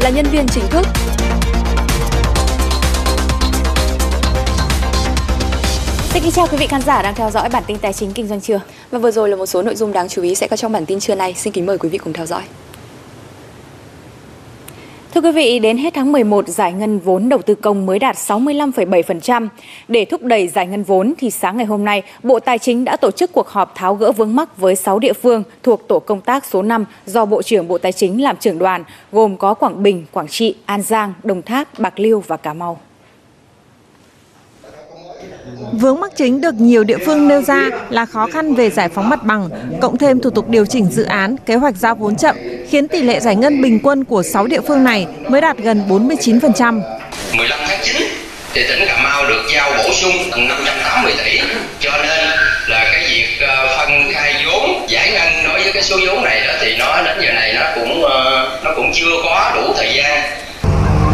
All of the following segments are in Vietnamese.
là nhân viên chính thức. Xin kính chào quý vị khán giả đang theo dõi bản tin tài chính kinh doanh trưa. Và vừa rồi là một số nội dung đáng chú ý sẽ có trong bản tin trưa nay. Xin kính mời quý vị cùng theo dõi. Thưa quý vị, đến hết tháng 11, giải ngân vốn đầu tư công mới đạt 65,7%. Để thúc đẩy giải ngân vốn, thì sáng ngày hôm nay, Bộ Tài chính đã tổ chức cuộc họp tháo gỡ vướng mắc với 6 địa phương thuộc tổ công tác số 5 do Bộ trưởng Bộ Tài chính làm trưởng đoàn, gồm có Quảng Bình, Quảng Trị, An Giang, Đồng Tháp, Bạc Liêu và Cà Mau. Vướng mắc chính được nhiều địa phương nêu ra là khó khăn về giải phóng mặt bằng, cộng thêm thủ tục điều chỉnh dự án, kế hoạch giao vốn chậm, khiến tỷ lệ giải ngân bình quân của 6 địa phương này mới đạt gần 49%. 15 tháng 9 thì tỉnh Cà Mau được giao bổ sung 580 tỷ, cho nên là cái việc ờ, phân khai vốn giải ngân đối với cái số vốn này đó thì nó đến giờ này nó cũng ờ, nó cũng chưa có đủ thời gian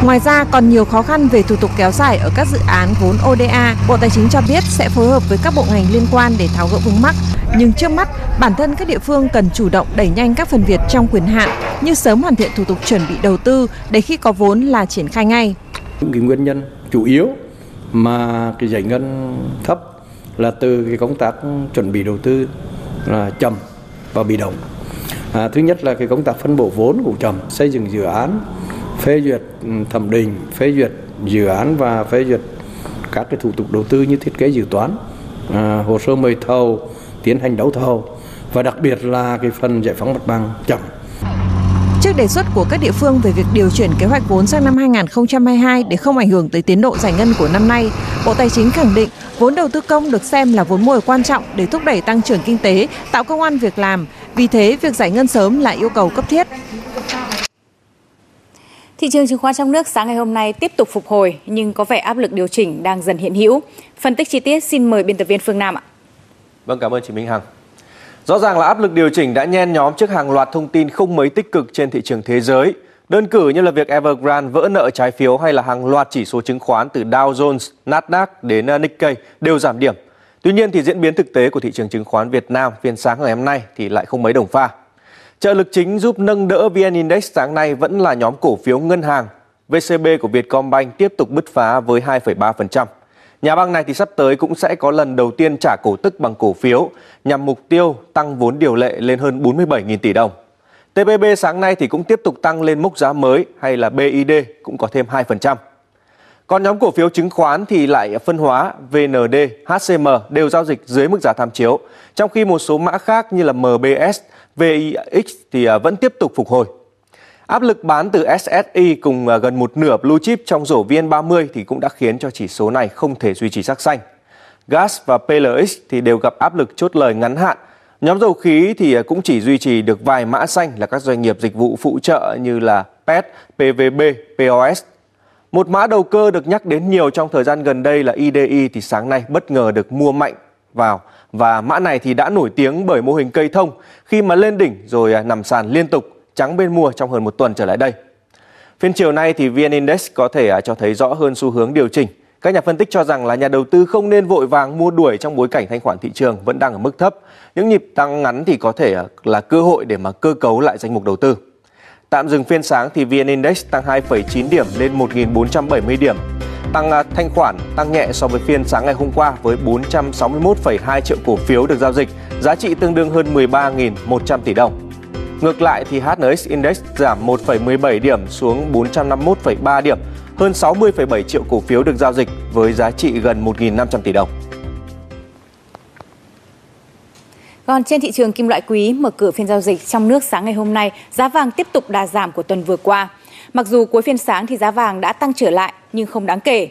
Ngoài ra còn nhiều khó khăn về thủ tục kéo dài ở các dự án vốn ODA, Bộ Tài chính cho biết sẽ phối hợp với các bộ ngành liên quan để tháo gỡ vướng mắc. Nhưng trước mắt, bản thân các địa phương cần chủ động đẩy nhanh các phần việc trong quyền hạn như sớm hoàn thiện thủ tục chuẩn bị đầu tư để khi có vốn là triển khai ngay. Những cái nguyên nhân chủ yếu mà cái giải ngân thấp là từ cái công tác chuẩn bị đầu tư là chậm và bị động. À, thứ nhất là cái công tác phân bổ vốn cũng chậm, xây dựng dự án phê duyệt ừ, thẩm định phê duyệt dự án và phê duyệt các cái thủ tục đầu tư như thiết kế dự toán à, hồ sơ mời thầu tiến hành đấu thầu và đặc biệt là cái phần giải phóng mặt bằng chậm Trước đề xuất của các địa phương về việc điều chuyển kế hoạch vốn sang năm 2022 để không ảnh hưởng tới tiến độ giải ngân của năm nay, Bộ Tài chính khẳng định vốn đầu tư công được xem là vốn mồi quan trọng để thúc đẩy tăng trưởng kinh tế, tạo công an việc làm. Vì thế, việc giải ngân sớm là yêu cầu cấp thiết. Thị trường chứng khoán trong nước sáng ngày hôm nay tiếp tục phục hồi nhưng có vẻ áp lực điều chỉnh đang dần hiện hữu. Phân tích chi tiết xin mời biên tập viên Phương Nam ạ. Vâng, cảm ơn chị Minh Hằng. Rõ ràng là áp lực điều chỉnh đã nhen nhóm trước hàng loạt thông tin không mấy tích cực trên thị trường thế giới. Đơn cử như là việc Evergrande vỡ nợ trái phiếu hay là hàng loạt chỉ số chứng khoán từ Dow Jones, Nasdaq đến ờ, Nikkei đều giảm điểm. Tuy nhiên thì diễn biến thực tế của thị trường chứng khoán Việt Nam phiên sáng ngày hôm nay thì lại không mấy đồng pha. Trợ lực chính giúp nâng đỡ VN Index sáng nay vẫn là nhóm cổ phiếu ngân hàng. VCB của Vietcombank tiếp tục bứt phá với 2,3%. Nhà băng này thì sắp tới cũng sẽ có lần đầu tiên trả cổ tức bằng cổ phiếu nhằm mục tiêu tăng vốn điều lệ lên hơn 47.000 tỷ đồng. TPB sáng nay thì cũng tiếp tục tăng lên mốc giá mới hay là BID cũng có thêm 2%. Còn nhóm cổ phiếu chứng khoán thì lại phân hóa VND, HCM đều giao dịch dưới mức giá tham chiếu, trong khi một số mã khác như là MBS, VIX thì à, vẫn tiếp tục phục hồi. Áp lực bán từ SSI cùng à, gần một nửa blue chip trong rổ VN30 thì cũng đã khiến cho chỉ số này không thể duy trì sắc xanh. Gas và PLX thì đều gặp áp lực chốt lời ngắn hạn. Nhóm dầu khí thì à, cũng chỉ duy trì được vài mã xanh là các doanh nghiệp dịch vụ phụ trợ như là PET, PVB, POS. Một mã đầu cơ được nhắc đến nhiều trong thời gian gần đây là IDI thì sáng nay bất ngờ được mua mạnh vào và mã này thì đã nổi tiếng bởi mô hình cây thông khi mà lên đỉnh rồi à, nằm sàn liên tục, trắng bên mua trong hơn một tuần trở lại đây. Phiên chiều nay thì VN Index có thể à, cho thấy rõ hơn xu hướng điều chỉnh. Các nhà phân tích cho rằng là nhà đầu tư không nên vội vàng mua đuổi trong bối cảnh thanh khoản thị trường vẫn đang ở mức thấp. Những nhịp tăng ngắn thì có thể à, là cơ hội để mà cơ cấu lại danh mục đầu tư. Tạm dừng phiên sáng thì VN Index tăng 2,9 điểm lên 1.470 điểm. Tăng à, thanh khoản tăng nhẹ so với phiên sáng ngày hôm qua với 461,2 triệu cổ phiếu được giao dịch, giá trị tương đương hơn 13.100 tỷ đồng. Ngược lại thì HNX Index giảm 1,17 điểm xuống 451,3 điểm, hơn 60,7 triệu cổ phiếu được giao dịch với giá trị gần 1.500 tỷ đồng. Còn trên thị trường kim loại quý mở cửa phiên giao dịch trong nước sáng ngày hôm nay, giá vàng tiếp tục đà giảm của tuần vừa qua. Mặc dù cuối phiên sáng thì giá vàng đã tăng trở lại nhưng không đáng kể.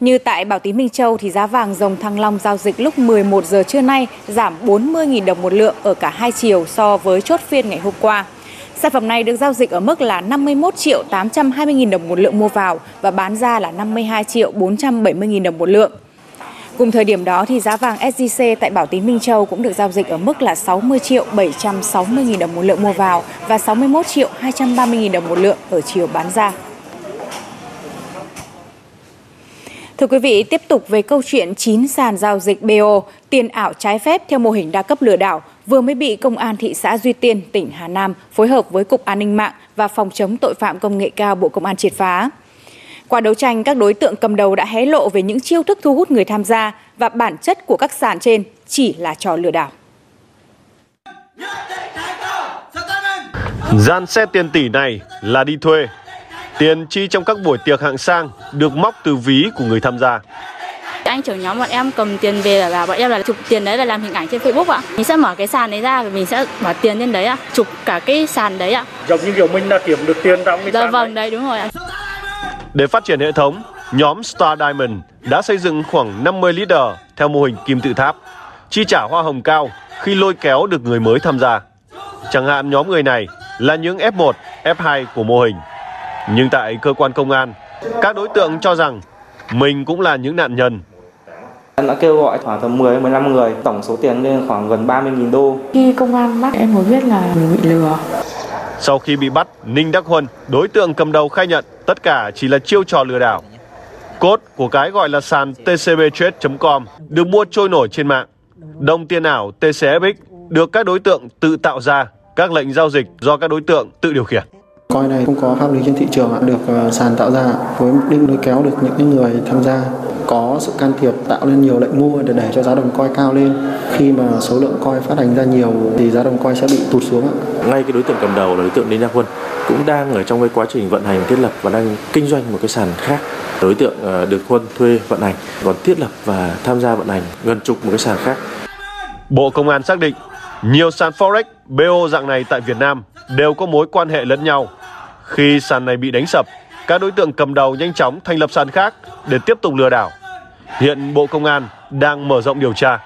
Như tại Bảo Tín Minh Châu thì giá vàng dòng thăng long giao dịch lúc 11 giờ trưa nay giảm 40.000 đồng một lượng ở cả hai chiều so với chốt phiên ngày hôm qua. Sản phẩm này được giao dịch ở mức là 51 triệu 820 nghìn đồng một lượng mua vào và bán ra là 52 triệu 470 nghìn đồng một lượng. Cùng thời điểm đó thì giá vàng SJC tại Bảo Tín Minh Châu cũng được giao dịch ở mức là 60 triệu 760 nghìn đồng một lượng mua vào và 61 triệu 230 nghìn đồng một lượng ở chiều bán ra. Thưa quý vị, tiếp tục về câu chuyện 9 sàn giao dịch BO, tiền ảo trái phép theo mô hình đa cấp lừa đảo vừa mới bị Công an thị xã Duy Tiên, tỉnh Hà Nam phối hợp với Cục An ninh mạng và Phòng chống tội phạm công nghệ cao Bộ Công an triệt phá. Qua đấu tranh, các đối tượng cầm đầu đã hé lộ về những chiêu thức thu hút người tham gia và bản chất của các sàn trên chỉ là trò lừa đảo. Gian xe tiền tỷ này là đi thuê. Tiền chi trong các buổi tiệc hạng sang được móc từ ví của người tham gia. Anh trưởng nhóm bọn em cầm tiền về là bọn em là chụp tiền đấy và làm hình ảnh trên Facebook ạ. Mình sẽ mở cái sàn đấy ra và mình sẽ bỏ tiền lên đấy ạ, chụp cả cái sàn đấy ạ. Giống như kiểu mình đã kiếm được tiền trong cái Dạ sàn vâng, đấy đúng rồi ạ. Để phát triển hệ thống, nhóm Star Diamond đã xây dựng khoảng 50 leader theo mô hình kim tự tháp, chi trả hoa hồng cao khi lôi kéo được người mới tham gia. Chẳng hạn nhóm người này là những F1, F2 của mô hình. Nhưng tại cơ quan công an, các đối tượng cho rằng mình cũng là những nạn nhân. Em đã kêu gọi khoảng tầm 10 15 người, tổng số tiền lên khoảng gần 30.000 đô. Khi công an bắt em mới biết là mình bị lừa. Sau khi bị bắt, Ninh Đắc Huân, đối tượng cầm đầu khai nhận tất cả chỉ là chiêu trò lừa đảo. Cốt của cái gọi là sàn tcbtrade.com được mua trôi nổi trên mạng. Đồng tiền ảo TCFX được các đối tượng tự tạo ra, các lệnh giao dịch do các đối tượng tự điều khiển. Coin này không có pháp lý trên thị trường ạ, được ờ, sàn tạo ra với mục đích lôi kéo được những người tham gia có sự can thiệp tạo nên nhiều lệnh mua để đẩy cho giá đồng coin cao lên. Khi mà số lượng coin phát hành ra nhiều thì giá đồng coin sẽ bị tụt xuống ạ. ngay cái đối tượng cầm đầu là đối tượng Đinh Đăng Quân cũng đang ở trong cái quá trình vận hành thiết lập và đang kinh doanh một cái sàn khác đối tượng ờ, được Quân thuê vận hành còn thiết lập và tham gia vận hành gần chục một cái sàn khác Bộ Công an xác định nhiều sàn Forex, BO dạng này tại Việt Nam đều có mối quan hệ lẫn nhau. Khi sàn này bị đánh sập, các đối tượng cầm đầu nhanh chóng thành lập sàn khác để tiếp tục lừa đảo. Hiện Bộ Công an đang mở rộng điều tra.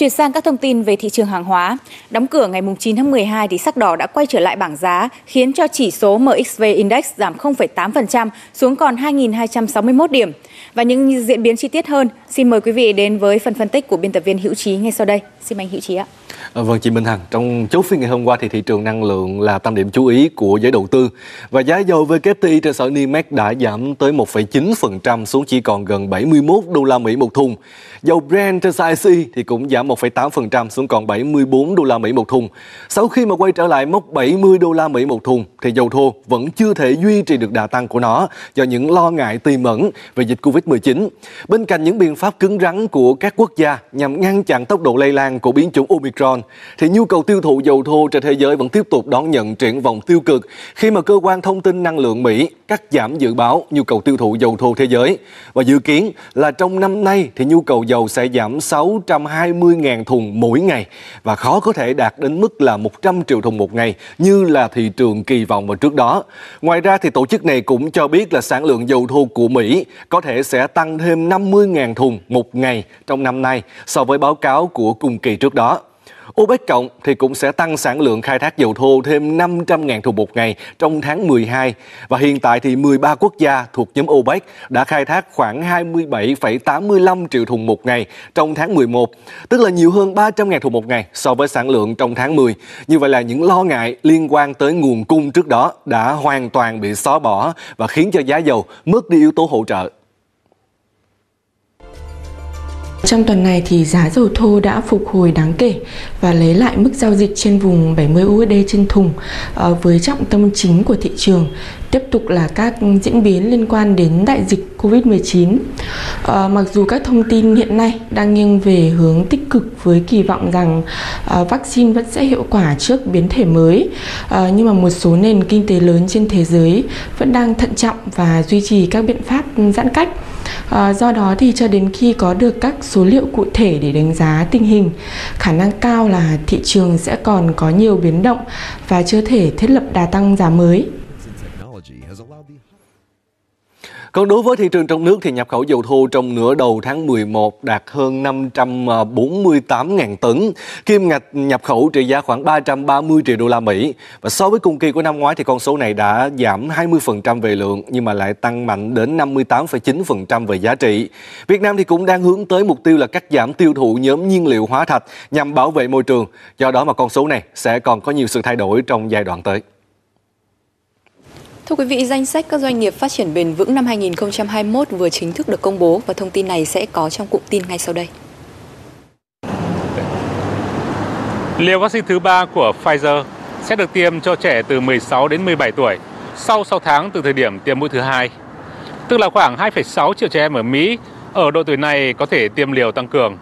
Chuyển sang các thông tin về thị trường hàng hóa. Đóng cửa ngày 9 tháng 12 thì sắc đỏ đã quay trở lại bảng giá, khiến cho chỉ số MXV Index giảm 0,8% xuống còn 2.261 điểm. Và những diễn biến chi tiết hơn, xin mời quý vị đến với phần phân tích của biên tập viên Hữu Trí ngay sau đây. Xin anh Hữu Trí ạ. À, Vâng chị Minh Hằng, trong chốt phiên ngày hôm qua thì thị trường năng lượng là tâm điểm chú ý của giới đầu tư và giá dầu WTI trên sở NYMEX đã giảm tới 1,9% xuống chỉ còn gần 71 đô la Mỹ một thùng. Dầu Brent trên sàn ICE thì cũng giảm 1,8% xuống còn 74 đô la Mỹ một thùng. Sau khi mà quay trở lại mốc 70 đô la Mỹ một thùng thì dầu thô vẫn chưa thể duy trì được đà tăng của nó do những lo ngại tiềm ẩn về dịch Covid-19. Bên cạnh những biện pháp cứng rắn của các quốc gia nhằm ngăn chặn tốc độ lây lan của biến chủng Omicron thì nhu cầu tiêu thụ dầu thô trên thế giới vẫn tiếp tục đón nhận triển vọng tiêu cực khi mà cơ quan thông tin năng lượng Mỹ cắt giảm dự báo nhu cầu tiêu thụ dầu thô thế giới và dự kiến là trong năm nay thì nhu cầu dầu sẽ giảm 620. 50.000 thùng mỗi ngày và khó có thể đạt đến mức là 100 triệu thùng một ngày như là thị trường kỳ vọng vào trước đó. Ngoài ra thì tổ chức này cũng cho biết là sản lượng dầu thô của Mỹ có thể sẽ tăng thêm 50.000 thùng một ngày trong năm nay so với báo cáo của cùng kỳ trước đó. OPEC cộng thì cũng sẽ tăng sản lượng khai thác dầu thô thêm 500.000 thùng một ngày trong tháng 12 và hiện tại thì 13 quốc gia thuộc nhóm OPEC đã khai thác khoảng 27,85 triệu thùng một ngày trong tháng 11, tức là nhiều hơn 300.000 thùng một ngày so với sản lượng trong tháng 10. Như vậy là những lo ngại liên quan tới nguồn cung trước đó đã hoàn toàn bị xóa bỏ và khiến cho giá dầu mất đi yếu tố hỗ trợ. Trong tuần này thì giá dầu thô đã phục hồi đáng kể và lấy lại mức giao dịch trên vùng 70 USD trên thùng ờ, với trọng tâm chính của thị trường tiếp tục là các diễn biến liên quan đến đại dịch Covid-19. À, ờ, mặc dù các thông tin hiện nay đang nghiêng về hướng tích cực với kỳ vọng rằng à, vaccine vẫn sẽ hiệu quả trước biến thể mới, à, nhưng mà một số nền kinh tế lớn trên thế giới vẫn đang thận trọng và duy trì các biện pháp giãn cách. À, do đó thì cho đến khi có được các số liệu cụ thể để đánh giá tình hình, khả năng cao là thị trường sẽ còn có nhiều biến động và chưa thể thiết lập đà tăng giá mới. Còn đối với thị trường trong nước thì nhập khẩu dầu thô trong nửa đầu tháng 11 đạt hơn 548.000 tấn, kim ngạch nhập khẩu trị giá khoảng 330 triệu đô la Mỹ. Và so với cùng kỳ của năm ngoái thì con số này đã giảm 20% về lượng nhưng mà lại tăng mạnh đến 58,9% về giá trị. Việt Nam thì cũng đang hướng tới mục tiêu là cắt giảm tiêu thụ nhóm nhiên liệu hóa thạch nhằm bảo vệ môi trường. Do đó mà con số này sẽ còn có nhiều sự thay đổi trong giai đoạn tới. Thưa quý vị, danh sách các doanh nghiệp phát triển bền vững năm 2021 vừa chính thức được công bố và thông tin này sẽ có trong cụm tin ngay sau đây. Liều vaccine thứ ba của Pfizer sẽ được tiêm cho trẻ từ 16 đến 17 tuổi sau 6 tháng từ thời điểm tiêm mũi thứ hai. Tức là khoảng 2,6 triệu trẻ em ở Mỹ ở độ tuổi này có thể tiêm liều tăng cường.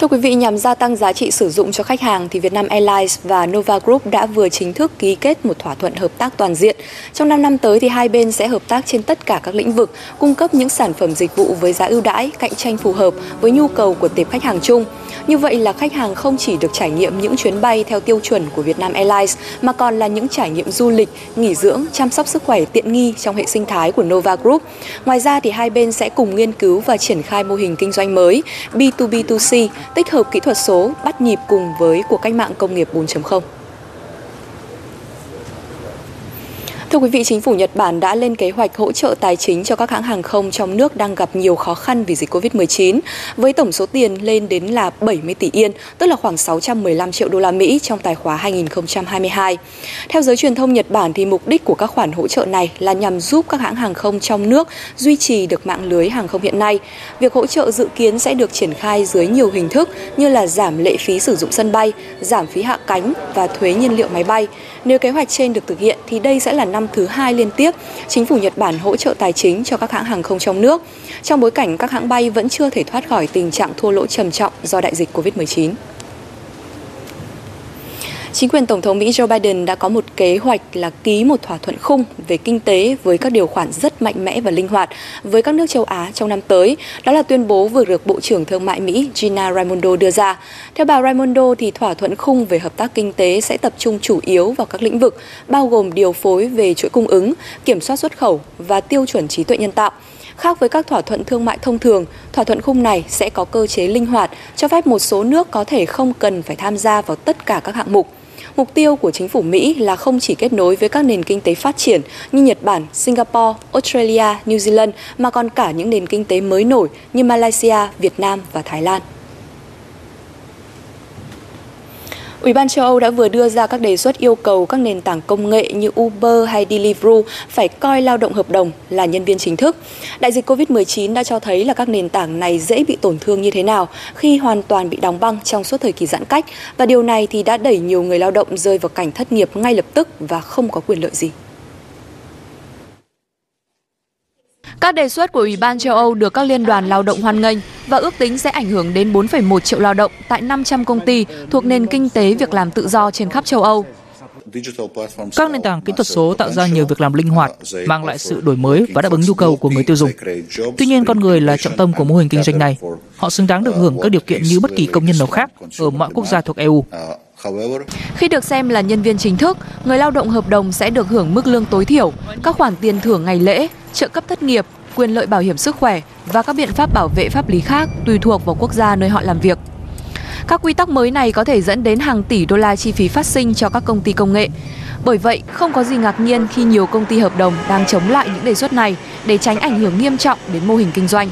Thưa quý vị, nhằm gia tăng giá trị sử dụng cho khách hàng thì Vietnam Airlines và Nova Group đã vừa chính thức ký kết một thỏa thuận hợp tác toàn diện. Trong 5 năm tới thì hai bên sẽ hợp tác trên tất cả các lĩnh vực, cung cấp những sản phẩm dịch vụ với giá ưu đãi, cạnh tranh phù hợp với nhu cầu của tệp khách hàng chung. Như vậy là khách hàng không chỉ được trải nghiệm những chuyến bay theo tiêu chuẩn của Vietnam Airlines mà còn là những trải nghiệm du lịch, nghỉ dưỡng, chăm sóc sức khỏe tiện nghi trong hệ sinh thái của Nova Group. Ngoài ra thì hai bên sẽ cùng nghiên cứu và triển khai mô hình kinh doanh mới B2B2C tích hợp kỹ thuật số bắt nhịp cùng với cuộc cách mạng công nghiệp 4.0. Thưa quý vị, chính phủ Nhật Bản đã lên kế hoạch hỗ trợ tài chính cho các hãng hàng không trong nước đang gặp nhiều khó khăn vì dịch Covid-19, với tổng số tiền lên đến là 70 tỷ yên, tức là khoảng 615 triệu đô la Mỹ trong tài khóa 2022. Theo giới truyền thông Nhật Bản thì mục đích của các khoản hỗ trợ này là nhằm giúp các hãng hàng không trong nước duy trì được mạng lưới hàng không hiện nay. Việc hỗ trợ dự kiến sẽ được triển khai dưới nhiều hình thức như là giảm lệ phí sử dụng sân bay, giảm phí hạ cánh và thuế nhiên liệu máy bay. Nếu kế hoạch trên được thực hiện thì đây sẽ là năm thứ hai liên tiếp chính phủ Nhật Bản hỗ trợ tài chính cho các hãng hàng không trong nước, trong bối cảnh các hãng bay vẫn chưa thể thoát khỏi tình trạng thua lỗ trầm trọng do đại dịch Covid-19. Chính quyền Tổng thống Mỹ Joe Biden đã có một kế hoạch là ký một thỏa thuận khung về kinh tế với các điều khoản rất mạnh mẽ và linh hoạt với các nước châu Á trong năm tới. Đó là tuyên bố vừa được Bộ trưởng Thương mại Mỹ Gina Raimondo đưa ra. Theo bà Raimondo, thì thỏa thuận khung về hợp tác kinh tế sẽ tập trung chủ yếu vào các lĩnh vực bao gồm điều phối về chuỗi cung ứng, kiểm soát xuất khẩu và tiêu chuẩn trí tuệ nhân tạo. Khác với các thỏa thuận thương mại thông thường, thỏa thuận khung này sẽ có cơ chế linh hoạt, cho phép một số nước có thể không cần phải tham gia vào tất cả các hạng mục. Mục tiêu của chính phủ Mỹ là không chỉ kết nối với các nền kinh tế phát triển như Nhật Bản, Singapore, Australia, New Zealand mà còn cả những nền kinh tế mới nổi như Malaysia, Việt Nam và Thái Lan. Ủy ban châu Âu đã vừa đưa ra các đề xuất yêu cầu các nền tảng công nghệ như Uber hay Deliveroo phải coi lao động hợp đồng là nhân viên chính thức. Đại dịch Covid-19 đã cho thấy là các nền tảng này dễ bị tổn thương như thế nào khi hoàn toàn bị đóng băng trong suốt thời kỳ giãn cách và điều này thì đã đẩy nhiều người lao động rơi vào cảnh thất nghiệp ngay lập tức và không có quyền lợi gì. Các đề xuất của Ủy ban châu Âu được các liên đoàn lao động hoan nghênh và ước tính sẽ ảnh hưởng đến 4,1 triệu lao động tại 500 công ty thuộc nền kinh tế việc làm tự do trên khắp châu Âu. Các nền tảng kỹ thuật số tạo ra nhiều việc làm linh hoạt, mang lại sự đổi mới và đáp ứng nhu cầu của người tiêu dùng. Tuy nhiên, con người là trọng tâm của mô hình kinh doanh này. Họ xứng đáng được hưởng các điều kiện như bất kỳ công nhân nào khác ở mọi quốc gia thuộc EU. Khi được xem là nhân viên chính thức, người lao động hợp đồng sẽ được hưởng mức lương tối thiểu, các khoản tiền thưởng ngày lễ, trợ cấp thất nghiệp, quyền lợi bảo hiểm sức khỏe và các biện pháp bảo vệ pháp lý khác tùy thuộc vào quốc gia nơi họ làm việc. Các quy tắc mới này có thể dẫn đến hàng tỷ đô la chi phí phát sinh cho các công ty công nghệ. Bởi vậy, không có gì ngạc nhiên khi nhiều công ty hợp đồng đang chống lại những đề xuất này để tránh ảnh hưởng nghiêm trọng đến mô hình kinh doanh.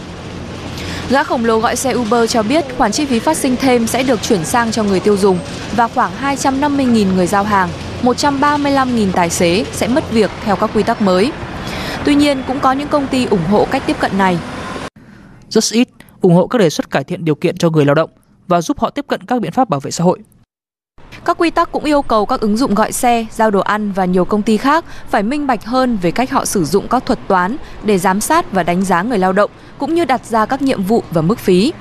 Gã khổng lồ gọi xe Uber cho biết khoản chi phí phát sinh thêm sẽ được chuyển sang cho người tiêu dùng và khoảng 250.000 người giao hàng, 135.000 tài xế sẽ mất việc theo các quy tắc mới. Tuy nhiên, cũng có những công ty ủng hộ cách tiếp cận này. Just Eat ủng hộ các đề xuất cải thiện điều kiện cho người lao động và giúp họ tiếp cận các biện pháp bảo vệ xã hội. Các quy tắc cũng yêu cầu các ứng dụng gọi xe, giao đồ ăn và nhiều công ty khác phải minh bạch hơn về cách họ sử dụng các thuật toán để giám sát và đánh giá người lao động cũng như đặt ra các nhiệm vụ và mức phí.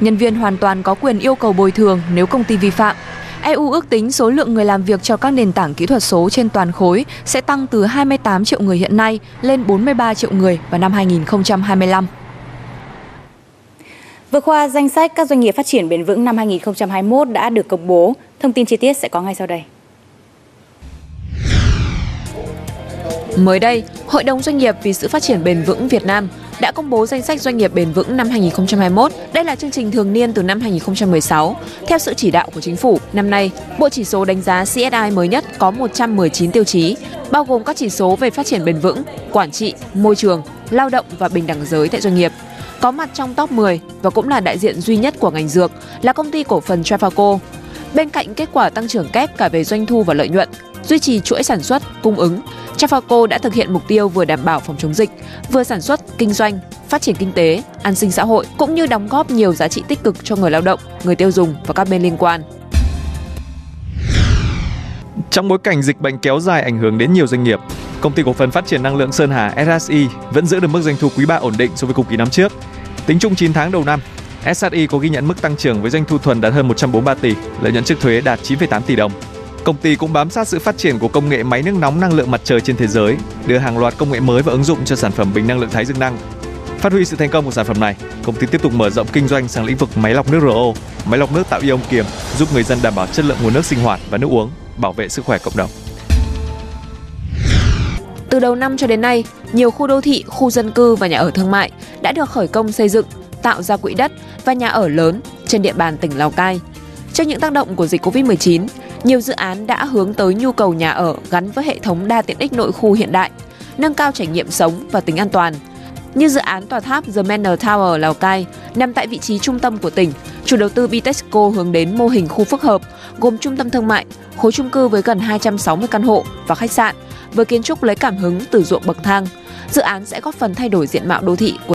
Nhân viên hoàn toàn có quyền yêu cầu bồi thường nếu công ty vi phạm. EU ước tính số lượng người làm việc cho các nền tảng kỹ thuật số trên toàn khối sẽ tăng từ 28 triệu người hiện nay lên 43 triệu người vào năm 2025. Vừa qua, danh sách các doanh nghiệp phát triển bền vững năm 2021 đã được công bố. Thông tin chi tiết sẽ có ngay sau đây. Mới đây, Hội đồng Doanh nghiệp vì sự phát triển bền vững Việt Nam đã công bố danh sách doanh nghiệp bền vững năm 2021. Đây là chương trình thường niên từ năm 2016. Theo sự chỉ đạo của chính phủ, năm nay, Bộ chỉ số đánh giá CSI mới nhất có 119 tiêu chí, bao gồm các chỉ số về phát triển bền vững, quản trị, môi trường, lao động và bình đẳng giới tại doanh nghiệp. Có mặt trong top 10 và cũng là đại diện duy nhất của ngành dược là công ty cổ phần Trafaco. Bên cạnh kết quả tăng trưởng kép cả về doanh thu và lợi nhuận, duy trì chuỗi sản xuất, cung ứng, Trafaco đã thực hiện mục tiêu vừa đảm bảo phòng chống dịch, vừa sản xuất, kinh doanh, phát triển kinh tế, an sinh xã hội cũng như đóng góp nhiều giá trị tích cực cho người lao động, người tiêu dùng và các bên liên quan. Trong bối cảnh dịch bệnh kéo dài ảnh hưởng đến nhiều doanh nghiệp, công ty cổ phần phát triển năng lượng Sơn Hà SSI vẫn giữ được mức doanh thu quý 3 ổn định so với cùng kỳ năm trước. Tính chung 9 tháng đầu năm, SSI có ghi nhận mức tăng trưởng với doanh thu thuần đạt hơn 143 tỷ, lợi nhuận trước thuế đạt 9,8 tỷ đồng. Công ty cũng bám sát sự phát triển của công nghệ máy nước nóng năng lượng mặt trời trên thế giới, đưa hàng loạt công nghệ mới và ứng dụng cho sản phẩm bình năng lượng thái dương năng. Phát huy sự thành công của sản phẩm này, công ty tiếp tục mở rộng kinh doanh sang lĩnh vực máy lọc nước RO, máy lọc nước tạo ion kiềm, giúp người dân đảm bảo chất lượng nguồn nước sinh hoạt và nước uống, bảo vệ sức khỏe cộng đồng. Từ đầu năm cho đến nay, nhiều khu đô thị, khu dân cư và nhà ở thương mại đã được khởi công xây dựng, tạo ra quỹ đất và nhà ở lớn trên địa bàn tỉnh Lào Cai. Trước những tác động của dịch Covid-19, nhiều dự án đã hướng tới nhu cầu nhà ở gắn với hệ thống đa tiện ích nội khu hiện đại, nâng cao trải nghiệm sống và tính an toàn. Như dự án tòa tháp The Manor Tower Lào Cai nằm tại vị trí trung tâm của tỉnh, chủ đầu tư Bitexco hướng đến mô hình khu phức hợp gồm trung tâm thương mại, khối trung cư với gần 260 căn hộ và khách sạn với kiến trúc lấy cảm hứng từ ruộng bậc thang. Dự án sẽ góp phần thay đổi diện mạo đô thị của